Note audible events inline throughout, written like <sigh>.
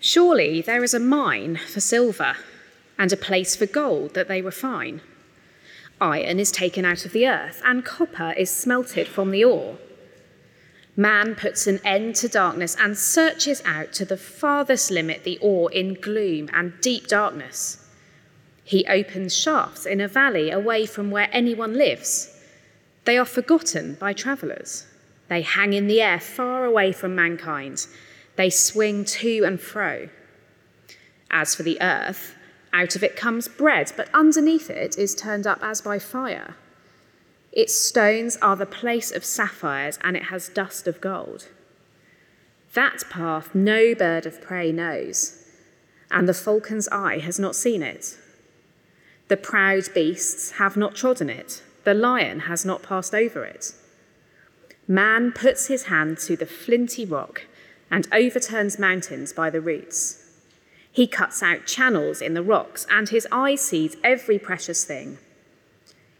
Surely there is a mine for silver and a place for gold that they refine. Iron is taken out of the earth, and copper is smelted from the ore. Man puts an end to darkness and searches out to the farthest limit the ore in gloom and deep darkness. He opens shafts in a valley away from where anyone lives. They are forgotten by travellers. They hang in the air far away from mankind. They swing to and fro. As for the earth, out of it comes bread, but underneath it is turned up as by fire. Its stones are the place of sapphires, and it has dust of gold. That path no bird of prey knows, and the falcon's eye has not seen it. The proud beasts have not trodden it, the lion has not passed over it. Man puts his hand to the flinty rock and overturns mountains by the roots. He cuts out channels in the rocks, and his eye sees every precious thing.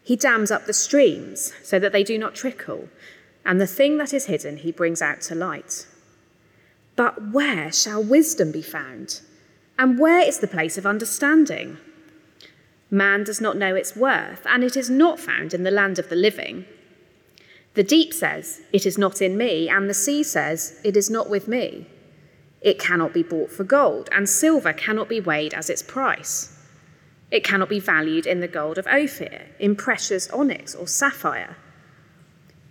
He dams up the streams so that they do not trickle, and the thing that is hidden he brings out to light. But where shall wisdom be found? And where is the place of understanding? Man does not know its worth, and it is not found in the land of the living. The deep says, It is not in me, and the sea says, It is not with me. It cannot be bought for gold, and silver cannot be weighed as its price. It cannot be valued in the gold of Ophir, in precious onyx or sapphire.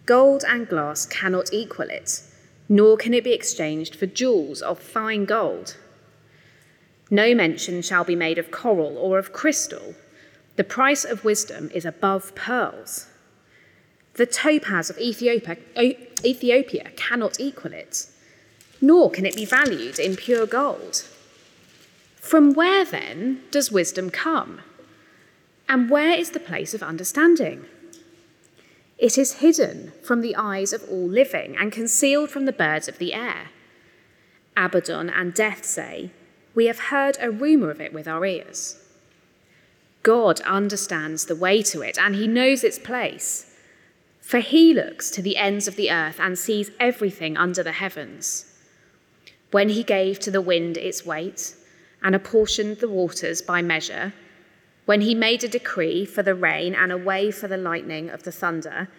Gold and glass cannot equal it, nor can it be exchanged for jewels of fine gold. No mention shall be made of coral or of crystal. The price of wisdom is above pearls. The topaz of Ethiopia, Ethiopia cannot equal it nor can it be valued in pure gold. From where then does wisdom come? And where is the place of understanding? It is hidden from the eyes of all living and concealed from the birds of the air. Abaddon and Death say, We have heard a rumour of it with our ears. God understands the way to it and he knows its place. For he looks to the ends of the earth and sees everything under the heavens when he gave to the wind its weight and apportioned the waters by measure, when he made a decree for the rain and a way for the lightning of the thunder,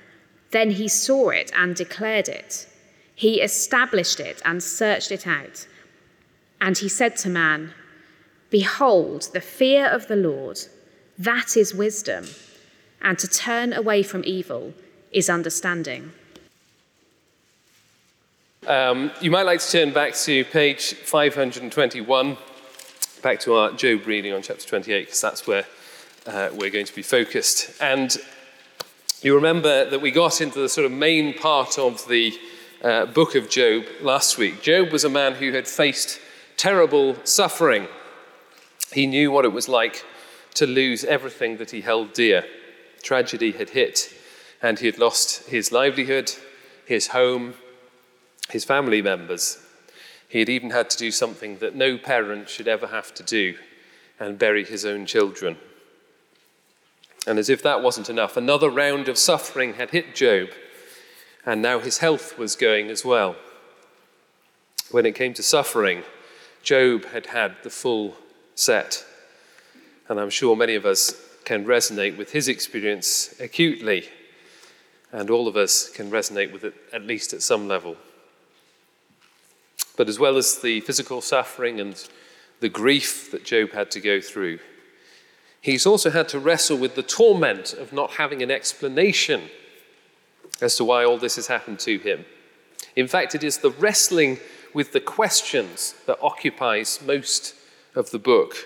then he saw it and declared it. He established it and searched it out. And he said to man, Behold, the fear of the Lord, that is wisdom, and to turn away from evil is understanding. Um, you might like to turn back to page 521, back to our Job reading on chapter 28, because that's where uh, we're going to be focused. And you remember that we got into the sort of main part of the uh, book of Job last week. Job was a man who had faced terrible suffering. He knew what it was like to lose everything that he held dear. Tragedy had hit, and he had lost his livelihood, his home, his family members. He had even had to do something that no parent should ever have to do and bury his own children. And as if that wasn't enough, another round of suffering had hit Job, and now his health was going as well. When it came to suffering, Job had had the full set. And I'm sure many of us can resonate with his experience acutely, and all of us can resonate with it at least at some level. But as well as the physical suffering and the grief that Job had to go through, he's also had to wrestle with the torment of not having an explanation as to why all this has happened to him. In fact, it is the wrestling with the questions that occupies most of the book.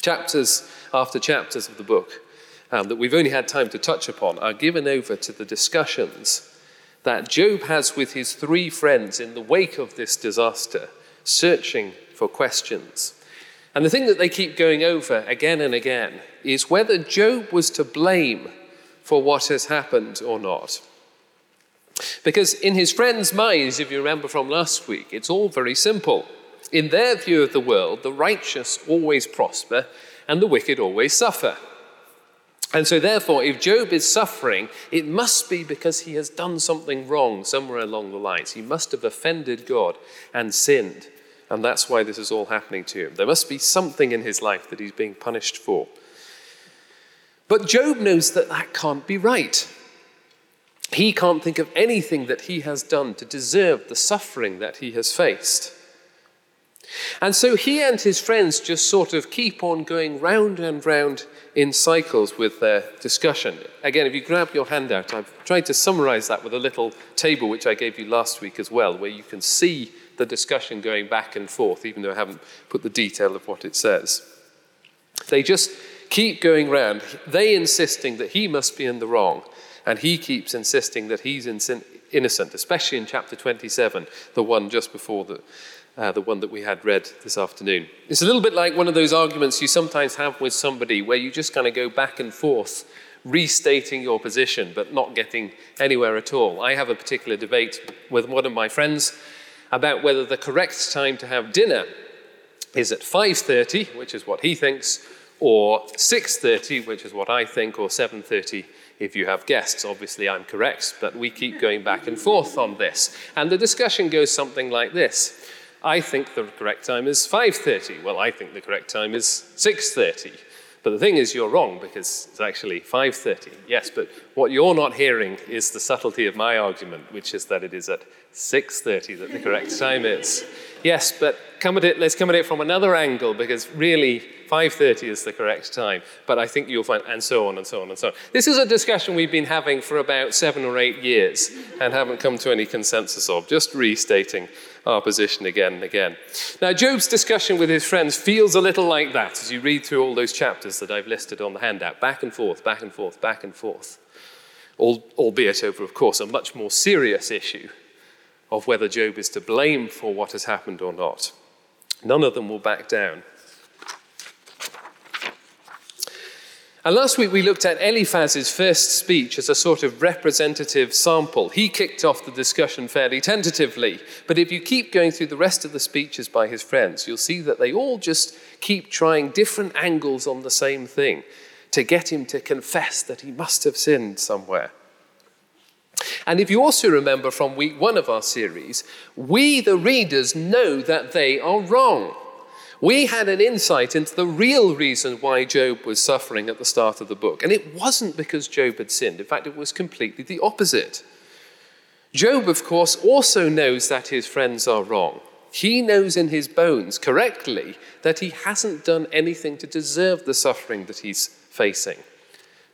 Chapters after chapters of the book um, that we've only had time to touch upon are given over to the discussions that Job has with his three friends in the wake of this disaster, searching for questions. And the thing that they keep going over again and again is whether Job was to blame for what has happened or not. Because in his friends' minds, if you remember from last week, it's all very simple. In their view of the world, the righteous always prosper and the wicked always suffer. And so, therefore, if Job is suffering, it must be because he has done something wrong somewhere along the lines. He must have offended God and sinned. And that's why this is all happening to him. There must be something in his life that he's being punished for. But Job knows that that can't be right. He can't think of anything that he has done to deserve the suffering that he has faced. And so he and his friends just sort of keep on going round and round in cycles with their discussion. Again, if you grab your handout, I've tried to summarize that with a little table which I gave you last week as well, where you can see the discussion going back and forth, even though I haven't put the detail of what it says. They just keep going round, they insisting that he must be in the wrong, and he keeps insisting that he's innocent, especially in chapter 27, the one just before the, uh, the one that we had read this afternoon. It's a little bit like one of those arguments you sometimes have with somebody where you just kind of go back and forth, restating your position, but not getting anywhere at all. I have a particular debate with one of my friends about whether the correct time to have dinner is at 5.30, which is what he thinks, or 6.30, which is what I think, or 7.30 if you have guests. Obviously, I'm correct, but we keep going back and forth on this. And the discussion goes something like this. I think the correct time is 5.30. Well, I think the correct time is 6.30. But the thing is, you're wrong because it's actually 5.30. Yes, but what you're not hearing is the subtlety of my argument, which is that it is at 6.30 that the correct time is. Yes, but come at it, let's come at it from another angle because really 5.30 is the correct time. But I think you'll find, and so on and so on and so on. This is a discussion we've been having for about seven or eight years and haven't come to any consensus of, just restating our position again and again. Now, Job's discussion with his friends feels a little like that as you read through all those chapters that I've listed on the handout back and forth, back and forth, back and forth. Albeit over, of course, a much more serious issue of whether Job is to blame for what has happened or not. None of them will back down. And last week we looked at Eliphaz's first speech as a sort of representative sample. He kicked off the discussion fairly tentatively, but if you keep going through the rest of the speeches by his friends, you'll see that they all just keep trying different angles on the same thing to get him to confess that he must have sinned somewhere. And if you also remember from week one of our series, we, the readers, know that they are wrong. We had an insight into the real reason why Job was suffering at the start of the book. And it wasn't because Job had sinned. In fact, it was completely the opposite. Job, of course, also knows that his friends are wrong. He knows in his bones correctly that he hasn't done anything to deserve the suffering that he's facing.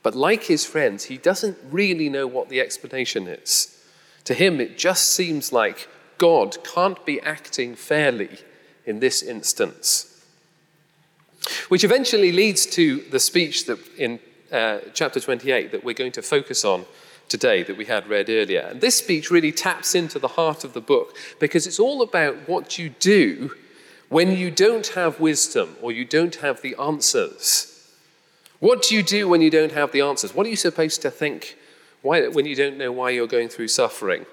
But like his friends, he doesn't really know what the explanation is. To him, it just seems like God can't be acting fairly in this instance. Which eventually leads to the speech that in uh, chapter 28 that we're going to focus on today that we had read earlier. And this speech really taps into the heart of the book because it's all about what you do when you don't have wisdom or you don't have the answers. What do you do when you don't have the answers? What are you supposed to think why, when you don't know why you're going through suffering?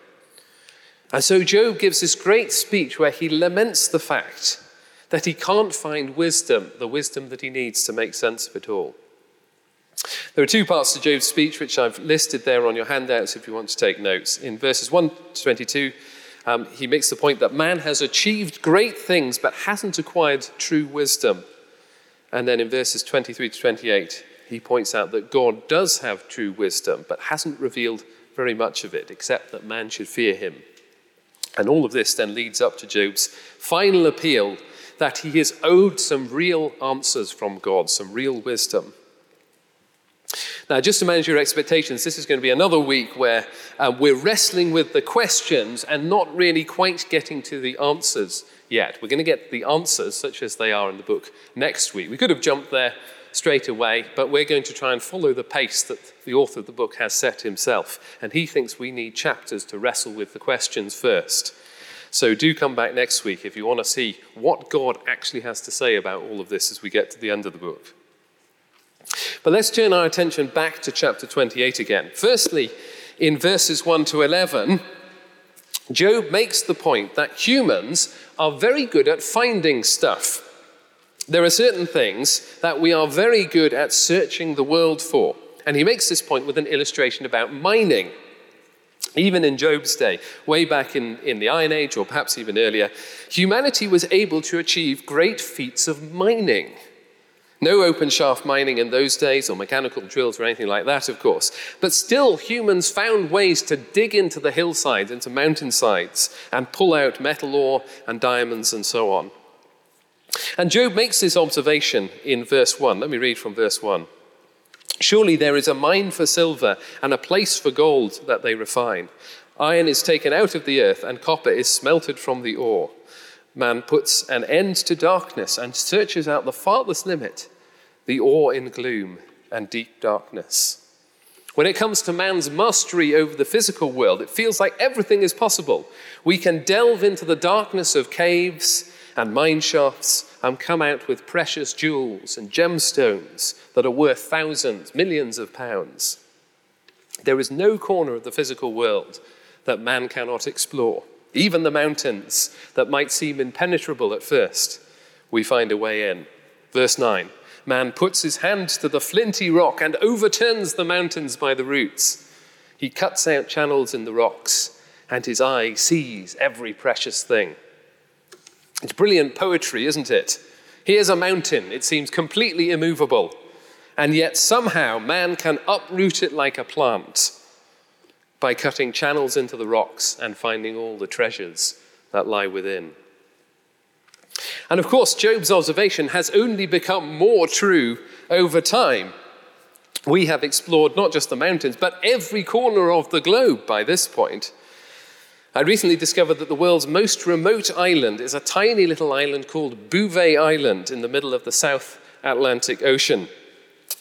And so Job gives this great speech where he laments the fact that he can't find wisdom, the wisdom that he needs to make sense of it all. There are two parts to Job's speech, which I've listed there on your handouts if you want to take notes. In verses 1 to 22, um, he makes the point that man has achieved great things but hasn't acquired true wisdom. And then in verses 23 to 28, he points out that God does have true wisdom but hasn't revealed very much of it, except that man should fear him. And all of this then leads up to Job's final appeal that he is owed some real answers from God, some real wisdom. Now, just to manage your expectations, this is going to be another week where uh, we're wrestling with the questions and not really quite getting to the answers yet. We're going to get the answers, such as they are in the book, next week. We could have jumped there straight away, but we're going to try and follow the pace that the author of the book has set himself. And he thinks we need chapters to wrestle with the questions first. So do come back next week if you want to see what God actually has to say about all of this as we get to the end of the book. But let's turn our attention back to chapter 28 again. Firstly, in verses 1 to 11, Job makes the point that humans are very good at finding stuff. There are certain things that we are very good at searching the world for. And he makes this point with an illustration about mining. Even in Job's day, way back in, in the Iron Age, or perhaps even earlier, humanity was able to achieve great feats of mining. No open shaft mining in those days, or mechanical drills, or anything like that, of course. But still, humans found ways to dig into the hillsides, into mountainsides, and pull out metal ore and diamonds and so on. And Job makes this observation in verse 1. Let me read from verse 1. Surely there is a mine for silver and a place for gold that they refine. Iron is taken out of the earth, and copper is smelted from the ore. Man puts an end to darkness and searches out the farthest limit, the ore in gloom and deep darkness. When it comes to man's mastery over the physical world, it feels like everything is possible. We can delve into the darkness of caves and mine shafts and come out with precious jewels and gemstones that are worth thousands, millions of pounds. There is no corner of the physical world that man cannot explore. Even the mountains that might seem impenetrable at first, we find a way in. Verse 9 Man puts his hand to the flinty rock and overturns the mountains by the roots. He cuts out channels in the rocks, and his eye sees every precious thing. It's brilliant poetry, isn't it? Here's a mountain, it seems completely immovable, and yet somehow man can uproot it like a plant by cutting channels into the rocks and finding all the treasures that lie within. And of course, Job's observation has only become more true over time. We have explored not just the mountains, but every corner of the globe by this point. I recently discovered that the world's most remote island is a tiny little island called Bouvet Island in the middle of the South Atlantic Ocean.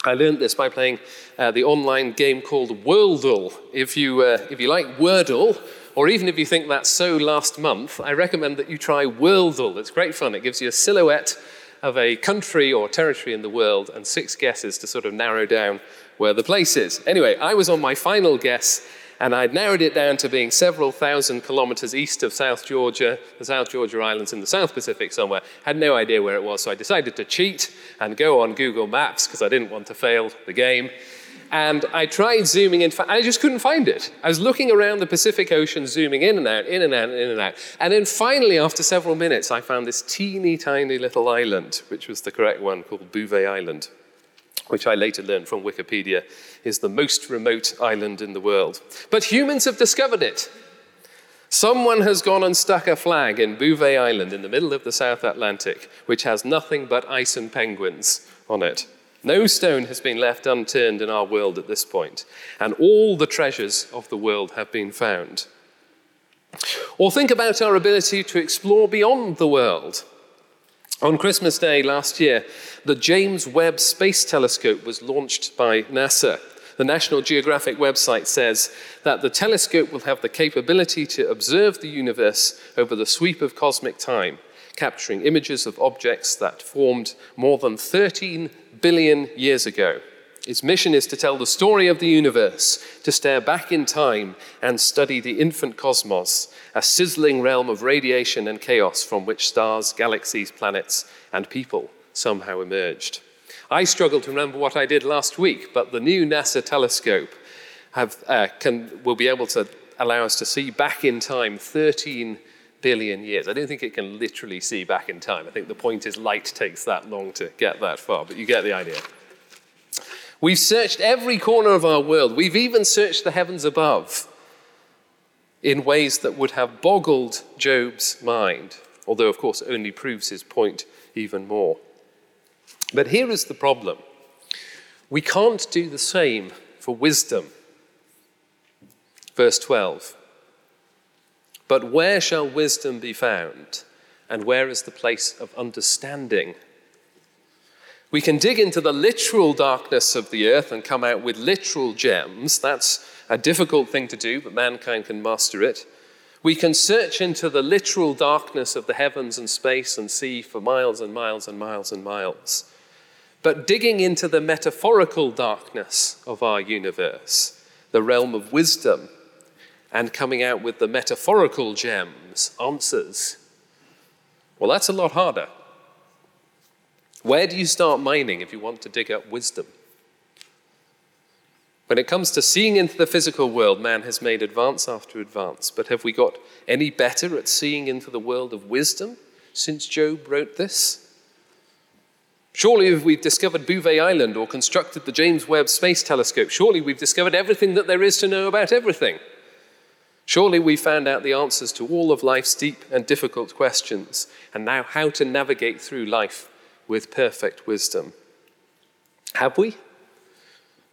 I learned this by playing uh, the online game called Worldle. If you, uh, if you like Wordle, or even if you think that's so last month, I recommend that you try Worldle. It's great fun. It gives you a silhouette of a country or territory in the world and six guesses to sort of narrow down where the place is. Anyway, I was on my final guess and I'd narrowed it down to being several thousand kilometers east of South Georgia, the South Georgia Islands in the South Pacific somewhere. Had no idea where it was, so I decided to cheat and go on Google Maps because I didn't want to fail the game. And I tried zooming in, I just couldn't find it. I was looking around the Pacific Ocean, zooming in and out, in and out, in and out. And then finally, after several minutes, I found this teeny tiny little island, which was the correct one, called Bouvet Island which I later learned from Wikipedia is the most remote island in the world. But humans have discovered it. Someone has gone and stuck a flag in Bouvet Island in the middle of the South Atlantic, which has nothing but ice and penguins on it. No stone has been left unturned in our world at this point, and all the treasures of the world have been found. Or think about our ability to explore beyond the world. On Christmas Day last year, the James Webb Space Telescope was launched by NASA. The National Geographic website says that the telescope will have the capability to observe the universe over the sweep of cosmic time, capturing images of objects that formed more than 13 billion years ago. Its mission is to tell the story of the universe, to stare back in time and study the infant cosmos, a sizzling realm of radiation and chaos from which stars, galaxies, planets, and people somehow emerged. I struggle to remember what I did last week, but the new NASA telescope have, uh, can, will be able to allow us to see back in time 13 billion years. I don't think it can literally see back in time. I think the point is light takes that long to get that far, but you get the idea. We've searched every corner of our world. We've even searched the heavens above in ways that would have boggled Job's mind, although, of course, it only proves his point even more. But here is the problem we can't do the same for wisdom. Verse 12. But where shall wisdom be found? And where is the place of understanding? We can dig into the literal darkness of the earth and come out with literal gems. That's a difficult thing to do, but mankind can master it. We can search into the literal darkness of the heavens and space and sea for miles and miles and miles and miles. But digging into the metaphorical darkness of our universe, the realm of wisdom, and coming out with the metaphorical gems, answers, well, that's a lot harder. Where do you start mining if you want to dig up wisdom? When it comes to seeing into the physical world, man has made advance after advance. But have we got any better at seeing into the world of wisdom since Job wrote this? Surely, if we've discovered Bouvet Island or constructed the James Webb Space Telescope, surely we've discovered everything that there is to know about everything. Surely we found out the answers to all of life's deep and difficult questions, and now how to navigate through life with perfect wisdom. Have we?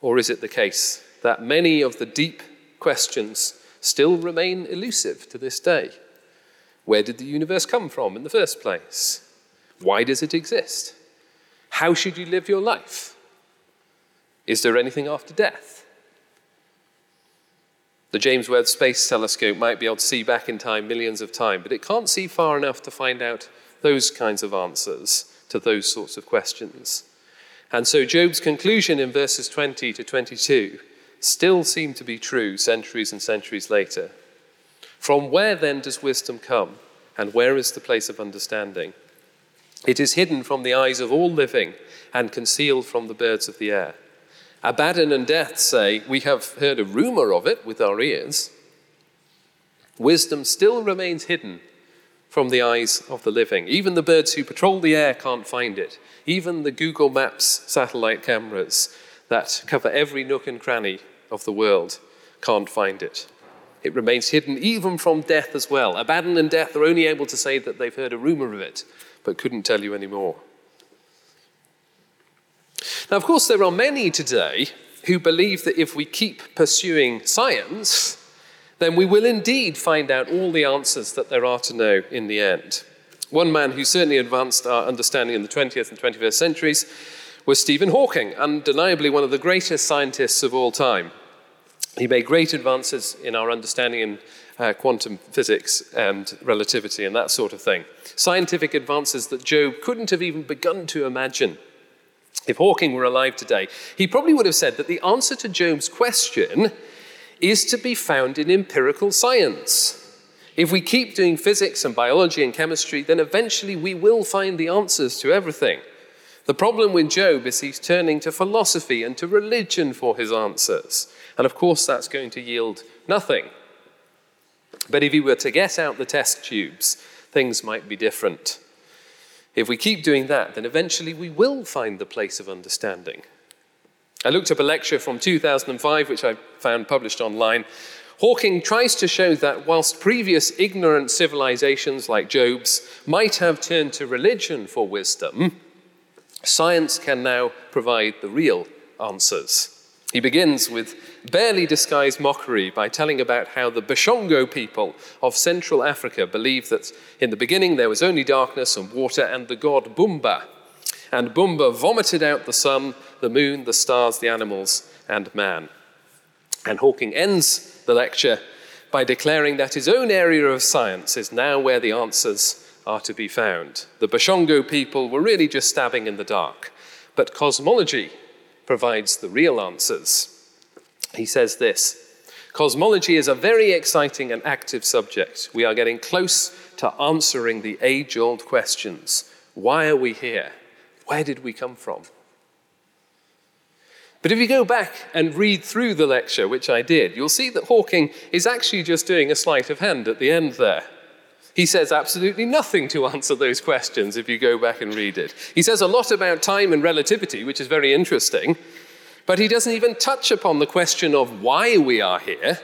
Or is it the case that many of the deep questions still remain elusive to this day? Where did the universe come from in the first place? Why does it exist? How should you live your life? Is there anything after death? The James Webb Space Telescope might be able to see back in time millions of times, but it can't see far enough to find out those kinds of answers to those sorts of questions. And so Job's conclusion in verses 20 to 22 still seem to be true centuries and centuries later. From where then does wisdom come, and where is the place of understanding? It is hidden from the eyes of all living and concealed from the birds of the air. Abaddon and death say, We have heard a rumor of it with our ears. Wisdom still remains hidden from the eyes of the living. Even the birds who patrol the air can't find it. Even the Google Maps satellite cameras that cover every nook and cranny of the world can't find it. It remains hidden even from death as well. Abaddon and death are only able to say that they've heard a rumor of it, but couldn't tell you any more. Now, of course, there are many today who believe that if we keep pursuing science, then we will indeed find out all the answers that there are to know in the end. One man who certainly advanced our understanding in the 20th and 21st centuries was Stephen Hawking, undeniably one of the greatest scientists of all time. He made great advances in our understanding in uh, quantum physics and relativity and that sort of thing. Scientific advances that Job couldn't have even begun to imagine. If Hawking were alive today, he probably would have said that the answer to Job's question is to be found in empirical science. If we keep doing physics and biology and chemistry, then eventually we will find the answers to everything. The problem with Job is he's turning to philosophy and to religion for his answers. And of course, that's going to yield nothing. But if he were to get out the test tubes, things might be different. If we keep doing that, then eventually we will find the place of understanding. I looked up a lecture from 2005, which I found published online. Hawking tries to show that whilst previous ignorant civilizations like Job's might have turned to religion for wisdom, science can now provide the real answers. He begins with barely disguised mockery by telling about how the Boshongo people of Central Africa believed that in the beginning there was only darkness and water and the god Bumba. And Bumba vomited out the sun the moon, the stars, the animals, and man. And Hawking ends the lecture by declaring that his own area of science is now where the answers are to be found. The Boshongo people were really just stabbing in the dark, but cosmology provides the real answers. He says this Cosmology is a very exciting and active subject. We are getting close to answering the age old questions Why are we here? Where did we come from? But if you go back and read through the lecture, which I did, you'll see that Hawking is actually just doing a sleight of hand at the end there. He says absolutely nothing to <laughs> answer those questions if you go back and read it. He says a lot about time and relativity, which is very interesting, but he doesn't even touch upon the question of why we are here.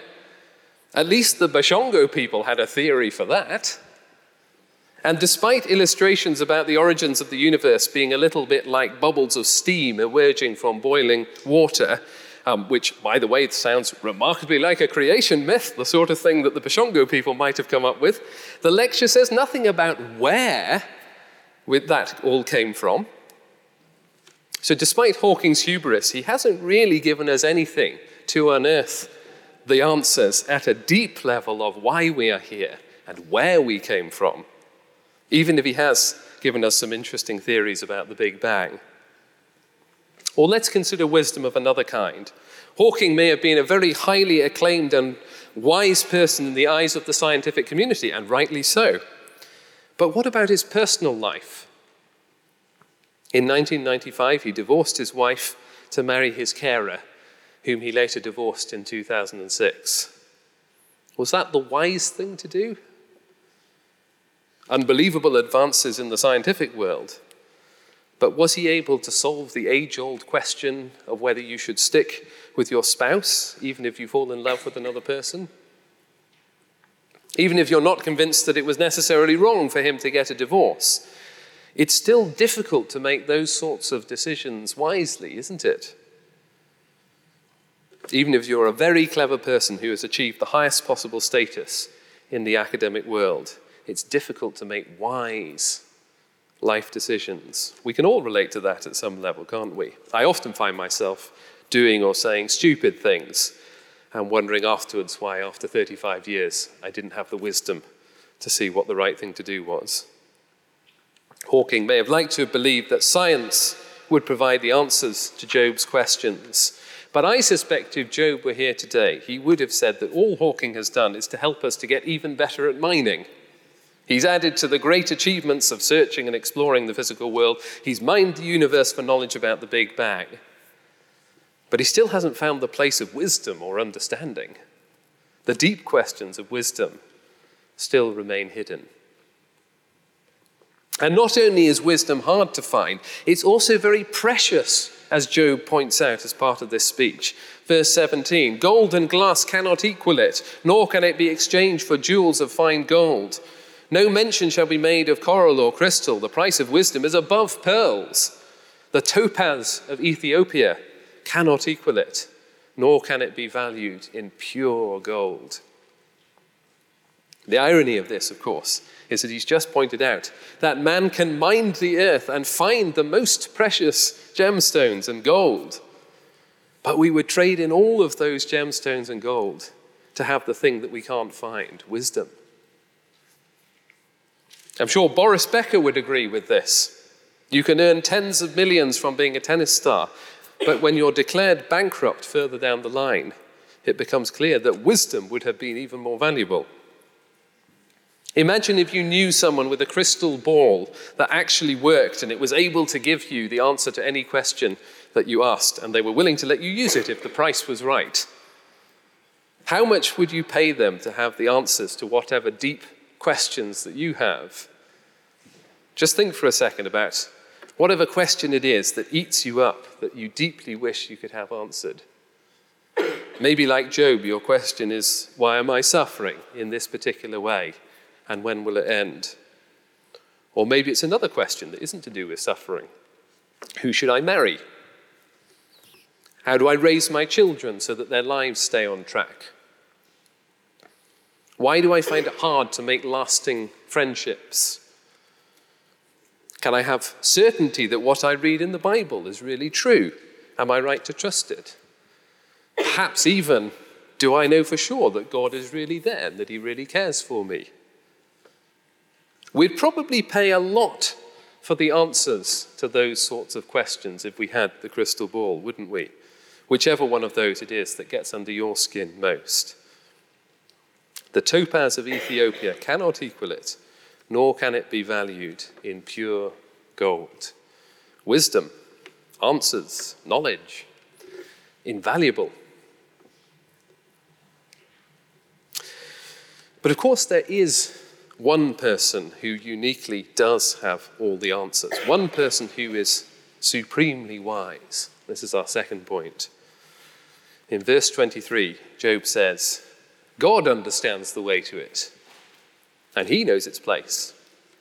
At least the Boshongo people had a theory for that. And despite illustrations about the origins of the universe being a little bit like bubbles of steam emerging from boiling water, um, which, by the way, sounds remarkably like a creation myth, the sort of thing that the Boshongo people might have come up with, the lecture says nothing about where that all came from. So, despite Hawking's hubris, he hasn't really given us anything to unearth the answers at a deep level of why we are here and where we came from even if he has given us some interesting theories about the Big Bang. Or let's consider wisdom of another kind. Hawking may have been a very highly acclaimed and wise person in the eyes of the scientific community, and rightly so. But what about his personal life? In 1995, he divorced his wife to marry his carer, whom he later divorced in 2006. Was that the wise thing to do? Unbelievable advances in the scientific world. But was he able to solve the age old question of whether you should stick with your spouse, even if you fall in love with another person? Even if you're not convinced that it was necessarily wrong for him to get a divorce, it's still difficult to make those sorts of decisions wisely, isn't it? Even if you're a very clever person who has achieved the highest possible status in the academic world, it's difficult to make wise life decisions. We can all relate to that at some level, can't we? I often find myself doing or saying stupid things and wondering afterwards why, after 35 years, I didn't have the wisdom to see what the right thing to do was. Hawking may have liked to have believed that science would provide the answers to Job's questions. But I suspect if Job were here today, he would have said that all Hawking has done is to help us to get even better at mining. He's added to the great achievements of searching and exploring the physical world, he's mined the universe for knowledge about the Big Bang. But he still hasn't found the place of wisdom or understanding. The deep questions of wisdom still remain hidden. And not only is wisdom hard to find, it's also very precious, as Job points out as part of this speech. Verse 17 Gold and glass cannot equal it, nor can it be exchanged for jewels of fine gold. No mention shall be made of coral or crystal. The price of wisdom is above pearls. The topaz of Ethiopia cannot equal it, nor can it be valued in pure gold. The irony of this, of course, is that he's just pointed out that man can mine the earth and find the most precious gemstones and gold. But we would trade in all of those gemstones and gold to have the thing that we can't find wisdom. I'm sure Boris Becker would agree with this. You can earn tens of millions from being a tennis star, but when you're declared bankrupt further down the line, it becomes clear that wisdom would have been even more valuable. Imagine if you knew someone with a crystal ball that actually worked and it was able to give you the answer to any question that you asked, and they were willing to let you use it if the price was right. How much would you pay them to have the answers to whatever deep questions that you have? Just think for a second about whatever question it is that eats you up, that you deeply wish you could have answered. Maybe, like Job, your question is, Why am I suffering in this particular way? and when will it end? Or maybe it's another question that isn't to do with suffering. Who should I marry? How do I raise my children so that their lives stay on track? Why do I find it hard to make lasting friendships? Can I have certainty that what I read in the Bible is really true? Am I right to trust it? Perhaps even, do I know for sure that God is really there and that He really cares for me? We'd probably pay a lot for the answers to those sorts of questions if we had the crystal ball, wouldn't we? Whichever one of those it is that gets under your skin most. The topaz of Ethiopia cannot equal it, nor can it be valued in pure gold. Wisdom, answers, knowledge, invaluable. But of course, there is one person who uniquely does have all the answers, one person who is supremely wise. This is our second point. In verse 23, Job says, God understands the way to it, and he knows its place.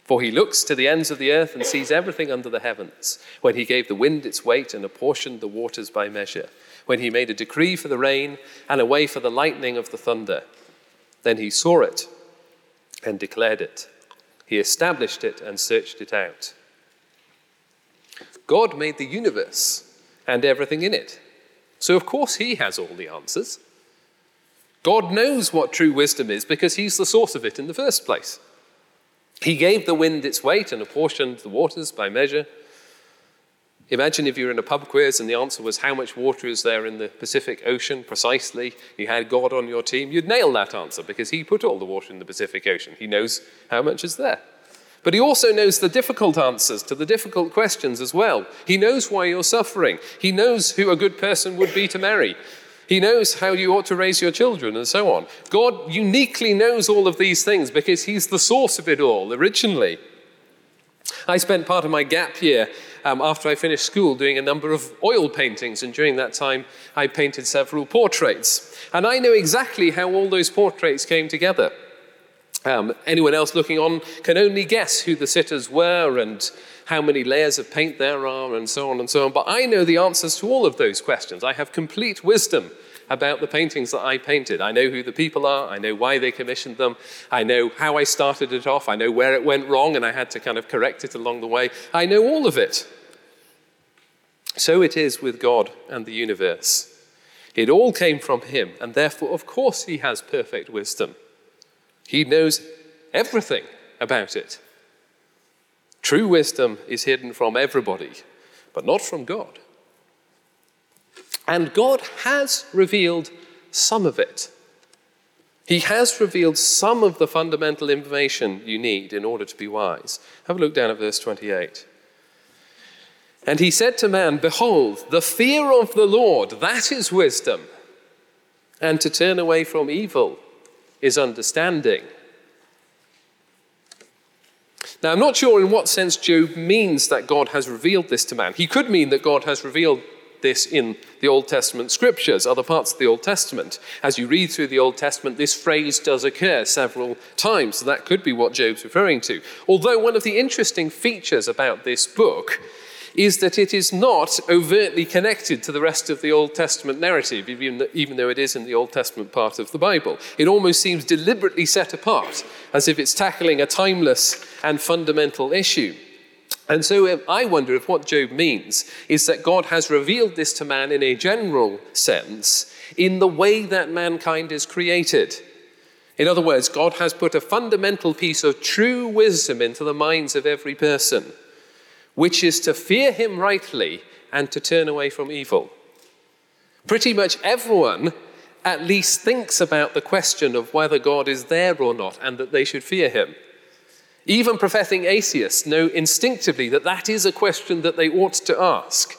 For he looks to the ends of the earth and sees everything under the heavens, when he gave the wind its weight and apportioned the waters by measure, when he made a decree for the rain and a way for the lightning of the thunder. Then he saw it and declared it. He established it and searched it out. God made the universe and everything in it. So, of course, He has all the answers. God knows what true wisdom is because He's the source of it in the first place. He gave the wind its weight and apportioned the waters by measure. Imagine if you were in a pub quiz and the answer was how much water is there in the Pacific Ocean precisely. You had God on your team. You'd nail that answer because He put all the water in the Pacific Ocean. He knows how much is there. But He also knows the difficult answers to the difficult questions as well. He knows why you're suffering. He knows who a good person would be to marry. He knows how you ought to raise your children and so on. God uniquely knows all of these things because He's the source of it all originally. I spent part of my gap year um, after I finished school doing a number of oil paintings, and during that time I painted several portraits. And I know exactly how all those portraits came together. Um, anyone else looking on can only guess who the sitters were and how many layers of paint there are and so on and so on. But I know the answers to all of those questions. I have complete wisdom about the paintings that I painted. I know who the people are, I know why they commissioned them, I know how I started it off, I know where it went wrong and I had to kind of correct it along the way. I know all of it. So it is with God and the universe. It all came from Him, and therefore, of course, He has perfect wisdom. He knows everything about it. True wisdom is hidden from everybody, but not from God. And God has revealed some of it. He has revealed some of the fundamental information you need in order to be wise. Have a look down at verse 28. And he said to man, Behold, the fear of the Lord, that is wisdom, and to turn away from evil is understanding. Now, I'm not sure in what sense Job means that God has revealed this to man. He could mean that God has revealed this in the Old Testament scriptures, other parts of the Old Testament. As you read through the Old Testament, this phrase does occur several times, so that could be what Job's referring to. Although, one of the interesting features about this book is that it is not overtly connected to the rest of the Old Testament narrative, even, though it is in the Old Testament part of the Bible. It almost seems deliberately set apart, as if it's tackling a timeless and fundamental issue. And so I wonder if what Job means is that God has revealed this to man in a general sense in the way that mankind is created. In other words, God has put a fundamental piece of true wisdom into the minds of every person which is to fear him rightly and to turn away from evil. Pretty much everyone at least thinks about the question of whether God is there or not and that they should fear him. Even professing atheists know instinctively that that is a question that they ought to ask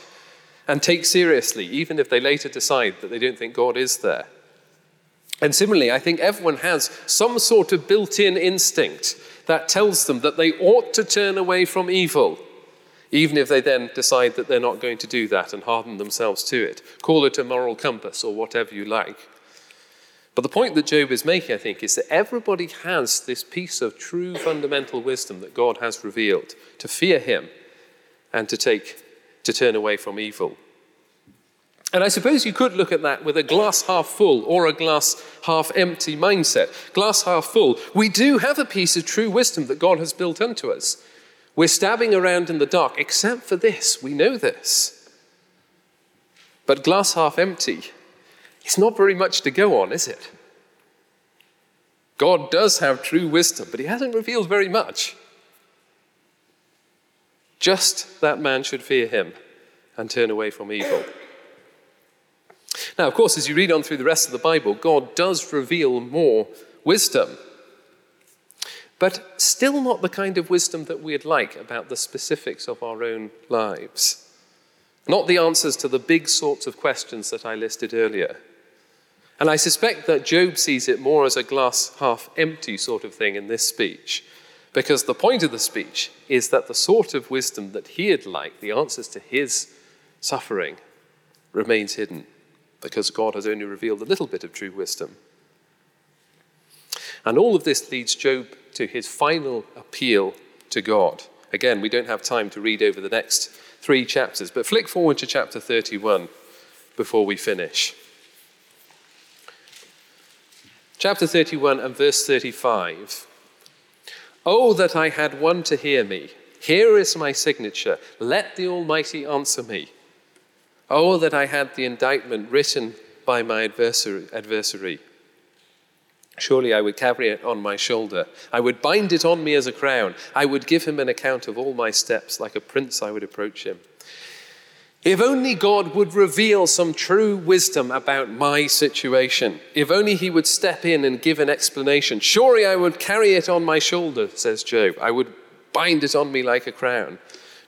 and take seriously, even if they later decide that they don't think God is there. And similarly, I think everyone has some sort of built in instinct that tells them that they ought to turn away from evil even if they then decide that they're not going to do that and harden themselves to it. Call it a moral compass or whatever you like. But the point that Job is making, I think, is that everybody has this piece of true fundamental wisdom that God has revealed to fear Him and to take to turn away from evil. And I suppose you could look at that with a glass half full or a glass half empty mindset. Glass half full. We do have a piece of true wisdom that God has built into us. We're stabbing around in the dark, except for this. We know this. But glass half empty, it's not very much to go on, is it? God does have true wisdom, but he hasn't revealed very much. Just that man should fear him and turn away from evil. Now, of course, as you read on through the rest of the Bible, God does reveal more wisdom but still not the kind of wisdom that we'd like about the specifics of our own lives. Not the answers to the big sorts of questions that I listed earlier. And I suspect that Job sees it more as a glass half empty sort of thing in this speech, because the point of the speech is that the sort of wisdom that he'd like, the answers to his suffering, remains hidden, because God has only revealed a little bit of true wisdom. And all of this leads Job to his final appeal to God. Again, we don't have time to read over the next three chapters, but flick forward to chapter 31 before we finish. Chapter 31 and verse 35. Oh, that I had one to hear me. Here is my signature. Let the Almighty answer me. Oh, that I had the indictment written by my adversary. adversary. Surely I would carry it on my shoulder. I would bind it on me as a crown. I would give him an account of all my steps. Like a prince, I would approach him. If only God would reveal some true wisdom about my situation. If only he would step in and give an explanation. Surely I would carry it on my shoulder, says Job. I would bind it on me like a crown.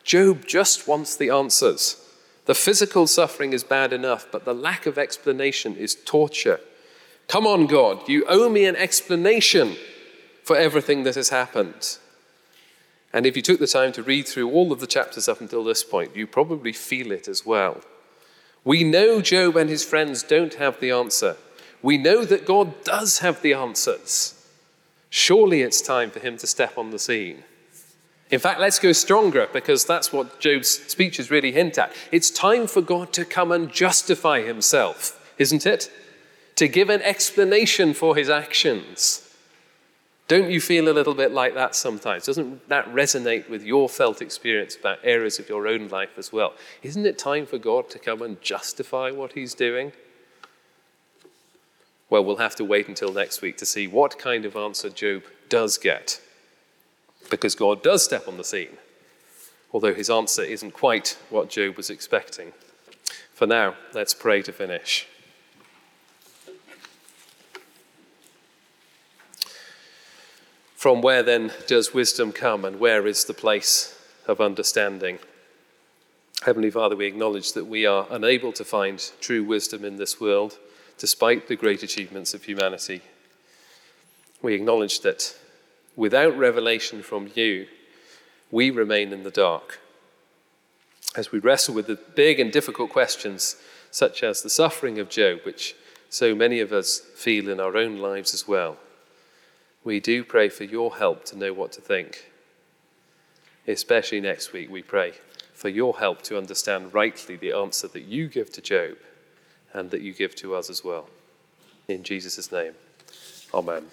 Job just wants the answers, The physical suffering is bad enough, but the lack of explanation is torture. Come on, God, you owe me an explanation for everything that has happened. And if you took the time to read through all of the chapters up until this point, you probably feel it as well. We know Job and his friends don't have the answer. We know that God does have the answers. Surely it's time for him to step on the scene. In fact, let's go stronger because that's what Job's speeches really hint at. It's time for God to come and justify himself, isn't it? To give an explanation for his actions. Don't you feel a little bit like that sometimes? Doesn't that resonate with your felt experience about areas of your own life as well? Isn't it time for God to come and justify what He's doing? Well, we'll have to wait until next week to see what kind of answer Job does get. Because God does step on the scene, although his answer isn't quite what Job was expecting. For now, let's pray to finish. From where then does wisdom come, and where is the place of understanding? Heavenly Father, we acknowledge that we are unable to find true wisdom in this world, despite the great achievements of humanity. We acknowledge that without revelation from you, we remain in the dark. As we wrestle with the big and difficult questions, such as the suffering of Job, which so many of us feel in our own lives as well we do pray for your help to know what to think. Especially next week, we pray for your help to understand rightly the answer that you give to Job and that you give to us as well. In Jesus' name, Amen.